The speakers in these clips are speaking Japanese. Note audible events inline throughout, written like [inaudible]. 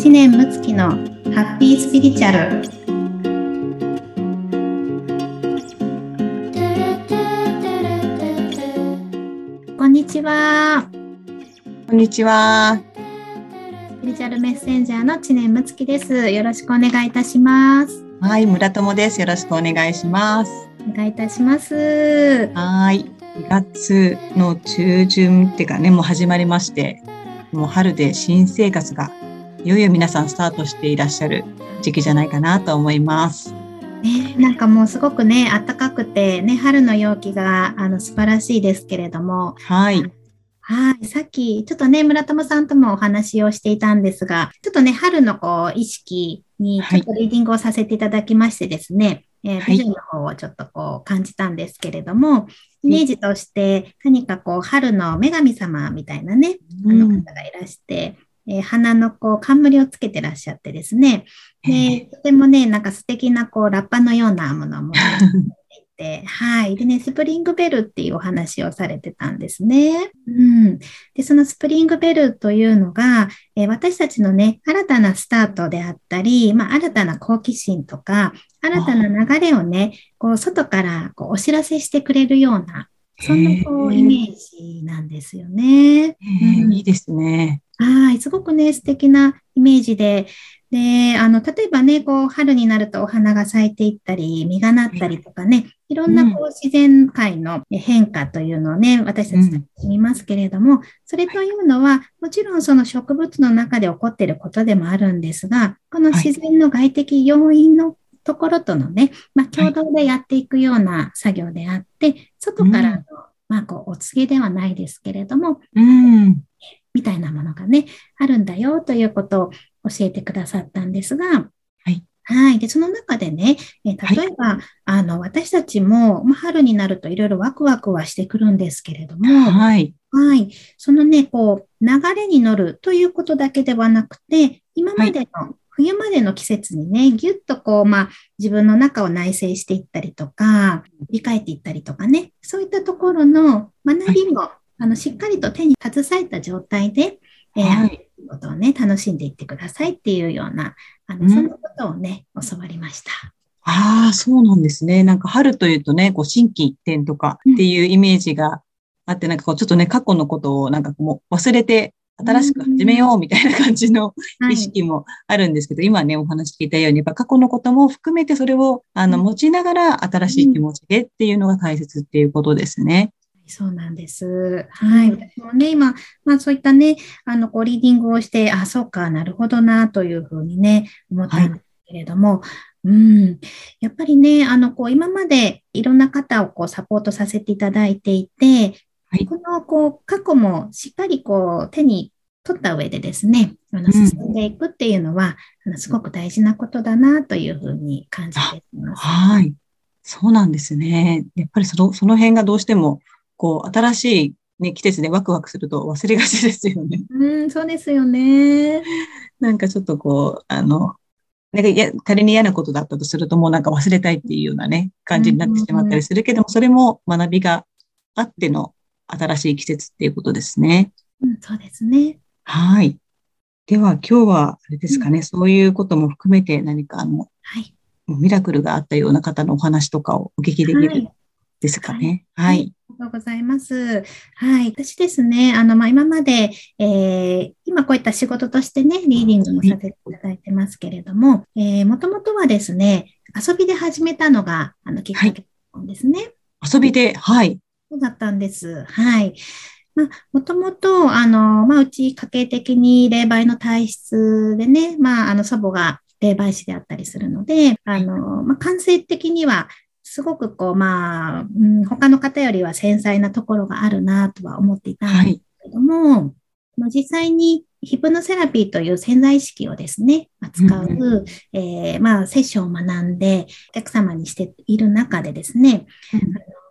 知念睦月のハッピースピリチュアルこんにちはこんにちは。スピリチュアルメッセンジャーの知念睦月ですよろしくお願いいたしますはい、村友です。よろしくお願いします。お願いいたしますはい。2月の中旬っていうかね、もう始まりまして、もう春で新生活がいよいよ皆さんスタートしていらっしゃる時期じゃないかなと思います。ね、なんかもうすごくね暖かくてね春の陽気があの素晴らしいですけれどもはい。はい。さっき、ちょっとね、村友さんともお話をしていたんですが、ちょっとね、春のこう、意識に、ちょっとリーディングをさせていただきましてですね、えーはいビジョンの方をちょっとこう、感じたんですけれども、イメージとして、何かこう、春の女神様みたいなね、あのうん方がいらして、えー花のこう、冠をつけてらっしゃってですね、えで、とてもね、なんか素敵なこう、ラッパのようなものを持っていて、はい。でね、スプリングベルっていうお話をされてたんですね。うん。で、そのスプリングベルというのが、えー私たちのね、新たなスタートであったり、まあ、新たな好奇心とか、新たな流れをね、こう、外からこうお知らせしてくれるような、そんなこう、イメージなんですよね。えうん。いいですね。はい、すごくね、素敵なイメージで、で、あの、例えばね、こう、春になるとお花が咲いていったり、実がなったりとかね、いろんなこう自然界の変化というのをね、私たち楽しみますけれども、それというのは、もちろんその植物の中で起こっていることでもあるんですが、この自然の外的要因のところとのね、まあ、共同でやっていくような作業であって、外からの、まあ、こう、お告げではないですけれども、うん。みたいなものがね、あるんだよということを教えてくださったんですが、はい。はい。で、その中でね、えー例えば、あの、私たちも、まあ、春になるといろいろワクワクはしてくるんですけれども、はい。はい。そのね、こう、流れに乗るということだけではなくて、今までの、冬までの季節にね、ぎゅっとこう、まあ、自分の中を内省していったりとか、理解っていったりとかね、そういったところの学びも、あの、しっかりと手に携えた状態で、えーはい。ことをね、楽しんでいってくださいっていうような、あの、うんそんなことをね、教わりました。ああ、そうなんですね。なんか春というとね、こう、心機一転とかっていうイメージがあって、なんかこう、ちょっとね、過去のことをなんかもう忘れて、新しく始めようみたいな感じのはい意識もあるんですけど、今ね、お話聞いたように、やっぱ過去のことも含めてそれを、あの、うん持ちながら新しい気持ちでっていうのが大切っていうことですね。そうなんです。はい。私もね、今、まあそういったね、あの、こう、リーディングをして、あ、そうか、なるほどな、というふうにね、思ったんですけれども、うん。やっぱりね、あの、こう、今までいろんな方をこう、サポートさせていただいていて、はいこの、こう、過去もしっかりこう、手に取った上でですね、あの、うん進んでいくっていうのは、あの、すごく大事なことだな、というふうに感じています。はい。そうなんですね。やっぱりその、その辺がどうしても、こう、新しいね、季節でワクワクすると忘れがちですよね。うん、そうですよね。なんかちょっとこう、あの、なんかいや仮に嫌なことだったとするともうなんか忘れたいっていうようなね、感じになってしまったりするけども、それも学びがあっての新しい季節っていうことですね。うん、そうですね。はい。では今日は、あれですかね、そういうことも含めて何かあの、はい。ミラクルがあったような方のお話とかをお聞きできるはいですかね。ははいい。ありがとうございます。はい。私ですね、あの、まあ、今まで、えー今こういった仕事としてね、リーディングもさせていただいてますけれども、えー、もともとはですね、遊びで始めたのが、あの、きっかけなんですね。遊びで、はい。そうだったんです。はい。まあ、もともと、あの、まあ、うち家系的に霊媒の体質でね、まあ、あの、祖母が霊媒師であったりするので、あの、まあ、感性的には、すごくこう、まあ、うん、他の方よりは繊細なところがあるなとは思っていたんですはい。けども、まあ実際にヒプノセラピーという潜在意識をですね、まあ使う、うんえーまあ、セッションを学んで、お客様にしている中でですね、うん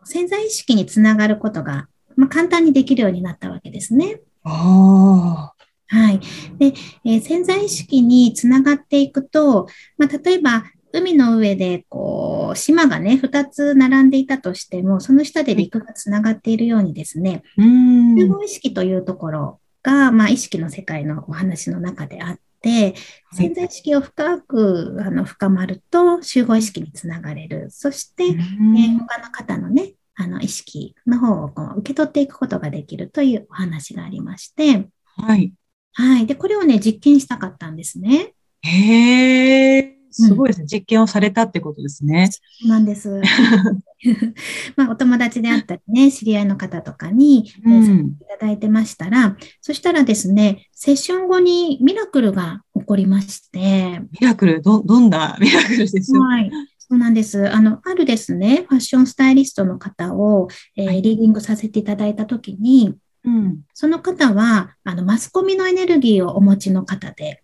潜在意識につながることが、まあ、簡単にできるようになったわけですね。ああ。はい。で、えー潜在意識につながっていくと、まあ、例えば、海の上で、こう、島がね、二つ並んでいたとしても、その下で陸がつながっているようにですね、うーん。集合意識というところが、まあ、意識の世界のお話の中であって、潜在意識を深くあの深まると集合意識につながれる。そして、えー、他の方のね、あの意識の方をこう受け取っていくことができるというお話がありまして、はい。はい。で、これをね、実験したかったんですね。へえ。すごいですね、うん、実験をされたってことですね。そうなんです。[laughs] まあ、お友達であったりね、知り合いの方とかに、うん、いただいてましたら、そしたらですね、セッション後にミラクルが起こりまして。ミラクル？ど、どんなミラクルですか？はい。そうなんです。あの、あるですね、ファッションスタイリストの方を、えーはい、リーディングさせていただいたときに、うん、その方は、あの、マスコミのエネルギーをお持ちの方で。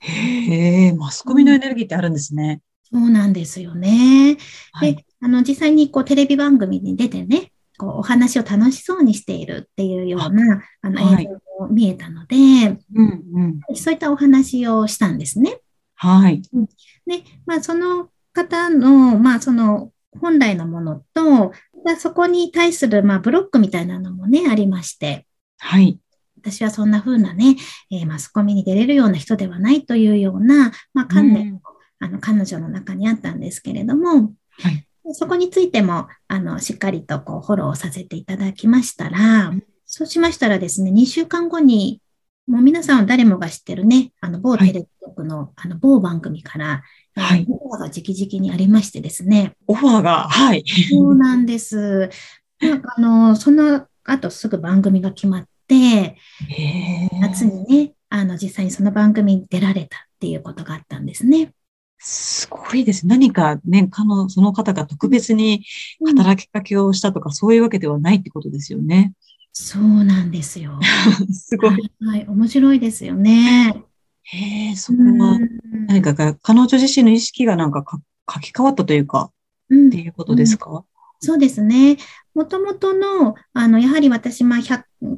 へえ、マスコミのエネルギーってあるんですね。そうなんですよね。はい、で、あの、実際にこうテレビ番組に出てね、こうお話を楽しそうにしているっていうようなあの映像も見えたので、うんうん、そういったお話をしたんですね。はい。で、まあ、その方の、まあ、その本来のものと、そこに対する、まあ、ブロックみたいなのもね、ありまして。はい。私はそんな風なね、えー、マスコミに出れるような人ではないというような、まあ、観念も、あの、彼女の中にあったんですけれども、はい、そこについても、あの、しっかりとこう、フォローさせていただきましたら、そうしましたらですね、2週間後に、もう皆さん誰もが知ってるね、あの、某テレビ局の、はい、あの、某番組から、はい、オファーが直々にありましてですね。オファーが、はい。そうなんです。[laughs] なんかあの、その後すぐ番組が決まって、夏にね、あの、実際にその番組に出られたっていうことがあったんですね。すごいです。何かね、かの、その方が特別に働きかけをしたとか、うん、そういうわけではないってことですよね。そうなんですよ。[laughs] すごい、はい。面白いですよね。へえ、そこは、何かが、彼女自身の意識がなんか書き換わったというか、っていうことですか、うん。そうですね。もともとの、あの、やはり私、まあ、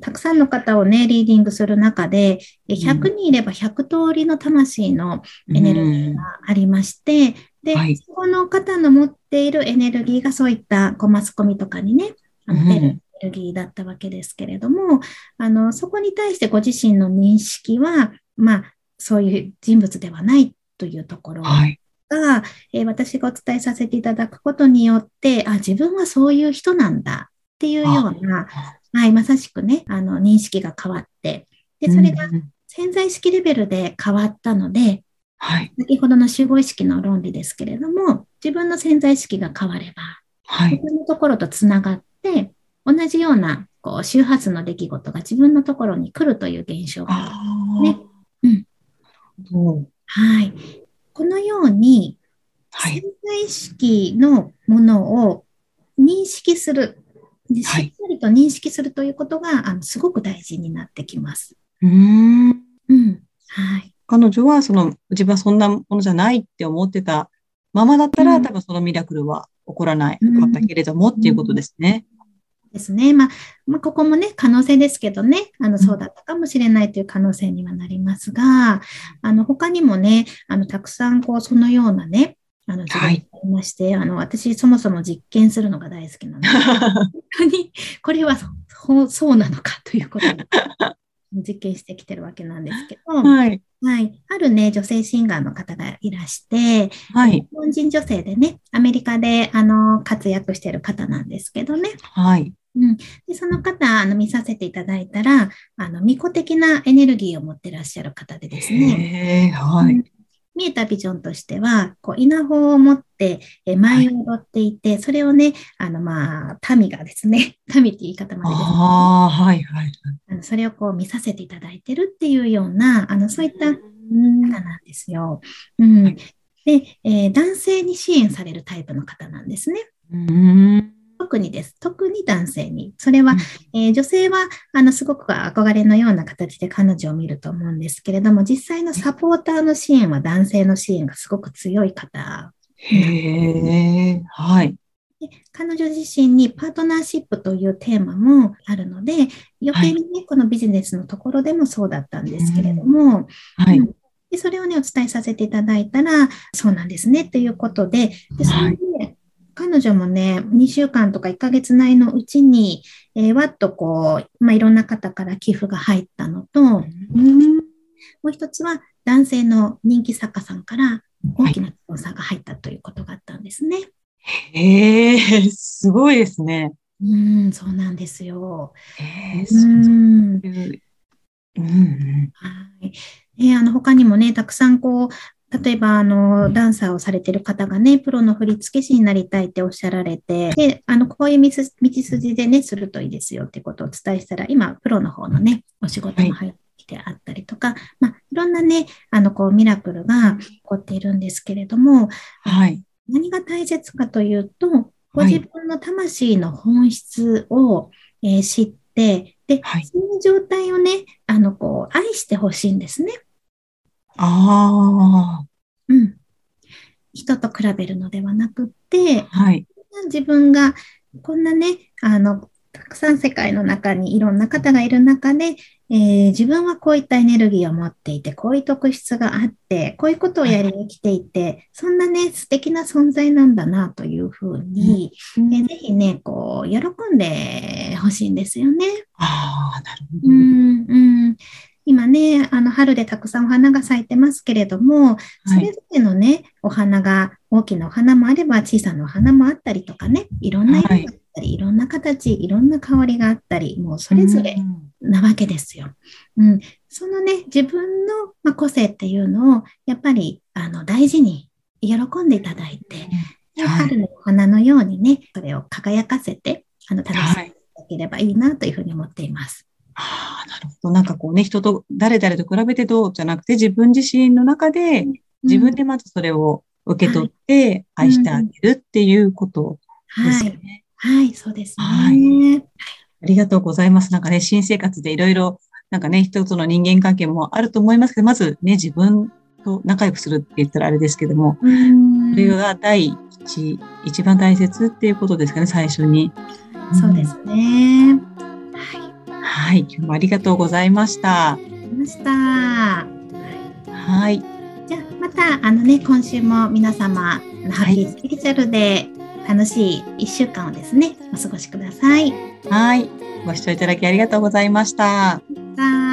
たくさんの方をね、リーディングする中で、100人いれば100通りの魂のエネルギーがありまして、で、はい、そこの方の持っているエネルギーがそういったこうマスコミとかにね、あの出るエネルギーだったわけですけれども、あの、そこに対してご自身の認識は、まあ、そういう人物ではないというところが、えー、私がお伝えさせていただくことによって、あ、自分はそういう人なんだっていうような、はい、まさしくね、あの、認識が変わって、で、それが潜在意識レベルで変わったので、はい、先ほどの集合意識の論理ですけれども、自分の潜在意識が変われば、はい、自分のところとつながって、同じようなこう周波数の出来事が自分のところに来るという現象がね。うん。はい。このように、潜在意識のものを認識する、しっかりと認識するということが、あのすごく大事になってきます。うん。うん。はい。彼女は、その、自分はそんなものじゃないって思ってたままだったら、うん、多分そのミラクルは起こらないかったけれども、っていうことですね。ですね。まあ、まあ、ここもね、可能性ですけどね、あの、そうだったかもしれないという可能性にはなりますが、あの、他にもね、あの、たくさん、こう、そのようなね、あの、事例がありまして、はい、あの、私、そもそも実験するのが大好きなので、[laughs] 本当に、これはそう、そうなのかということで、[laughs] 実験してきてるわけなんですけど、はい。はい。あるね、女性シンガーの方がいらして、はい。日本人女性でね、アメリカで、あの、活躍してる方なんですけどね。はい。うん、でその方あの見させていただいたらあの巫女的なエネルギーを持ってらっしゃる方でですね、はい、うん、見えたビジョンとしてはこう稲穂を持って舞を踊っていて、はい、それをねあの、まあ、民がですね [laughs] 民って言い方までですねあ、はいはい、あのそれをこう見させていただいてるっていうようなあのそういった方なんですよ。うん、で、えー、男性に支援されるタイプの方なんですね。うん特にです。特に男性に。それは、えー、女性は、あの、すごく憧れのような形で彼女を見ると思うんですけれども、実際のサポーターの支援は男性の支援がすごく強い方。へえ、はい。で彼女自身にパートナーシップというテーマもあるので、余計にね、はい、このビジネスのところでもそうだったんですけれども、はい、でそれをね、お伝えさせていただいたら、そうなんですね、ということで、でそれで、彼女もね、2週間とか1ヶ月内のうちに、えー、わっとこう、まあ、いろんな方から寄付が入ったのと、うん、もう一つは、男性の人気作家さんから大きなスポンサーが入ったということがあったんですね。へえ、すごいですね。うん、そうなんですよ。へえ、そうんうんはい。えあの、他にもね、たくさんこう、例えば、あの、ダンサーをされてる方がね、プロの振付師になりたいっておっしゃられて、で、あの、こういう道筋でね、するといいですよってことをお伝えしたら、今、プロの方のね、お仕事も入ってきてあったりとか、はい、まあ、いろんなね、あの、こう、ミラクルが起こっているんですけれども、はい。何が大切かというと、ご自分の魂の本質を、えー、知って、で、はい、そういう状態をね、あの、こう、愛してほしいんですね。ああ。うん。人と比べるのではなくって、はい。自分が、こんなね、あの、たくさん世界の中にいろんな方がいる中で、えー、自分はこういったエネルギーを持っていて、こういう特質があって、こういうことをやりに来ていて、そんなね、素敵な存在なんだなというふうに、うん、えー、ぜひね、こう、喜んでほしいんですよね。ああ、なるほど。うん、うん。今ね、あの春でたくさんお花が咲いてますけれども、それぞれのね、お花が、大きなお花もあれば小さなお花もあったりとかね、いろんな色があったり、はい、いろんな形、いろんな香りがあったり、もうそれぞれなわけですよ。うん、そのね、自分の、ま個性っていうのを、やっぱりあの大事に喜んでいただいて、春のお花のようにね、それを輝かせて、あの楽しんでいただければいいなというふうに思っています。ああ、なるほど。なんかこうね、人と、誰々と比べてどうじゃなくて、自分自身の中で、自分でまずそれを受け取って愛してあげるっていうことですよね。はい、はい、そうですね。はい。ありがとうございます。なんかね、新生活でいろいろ、なんかね、人との人間関係もあると思いますけど、まずね、自分と仲良くするって言ったらあれですけども、それが第一、一番大切っていうことですかね、最初に。そうですね。はい。はい、今日もありがとうございました。ました。はい。じゃあ、また、あのね、今週も皆様、ハッピースピリチュアルで楽しい一週間をですね、お過ごしください。はい。ご視聴いただきありがとうございました。はい。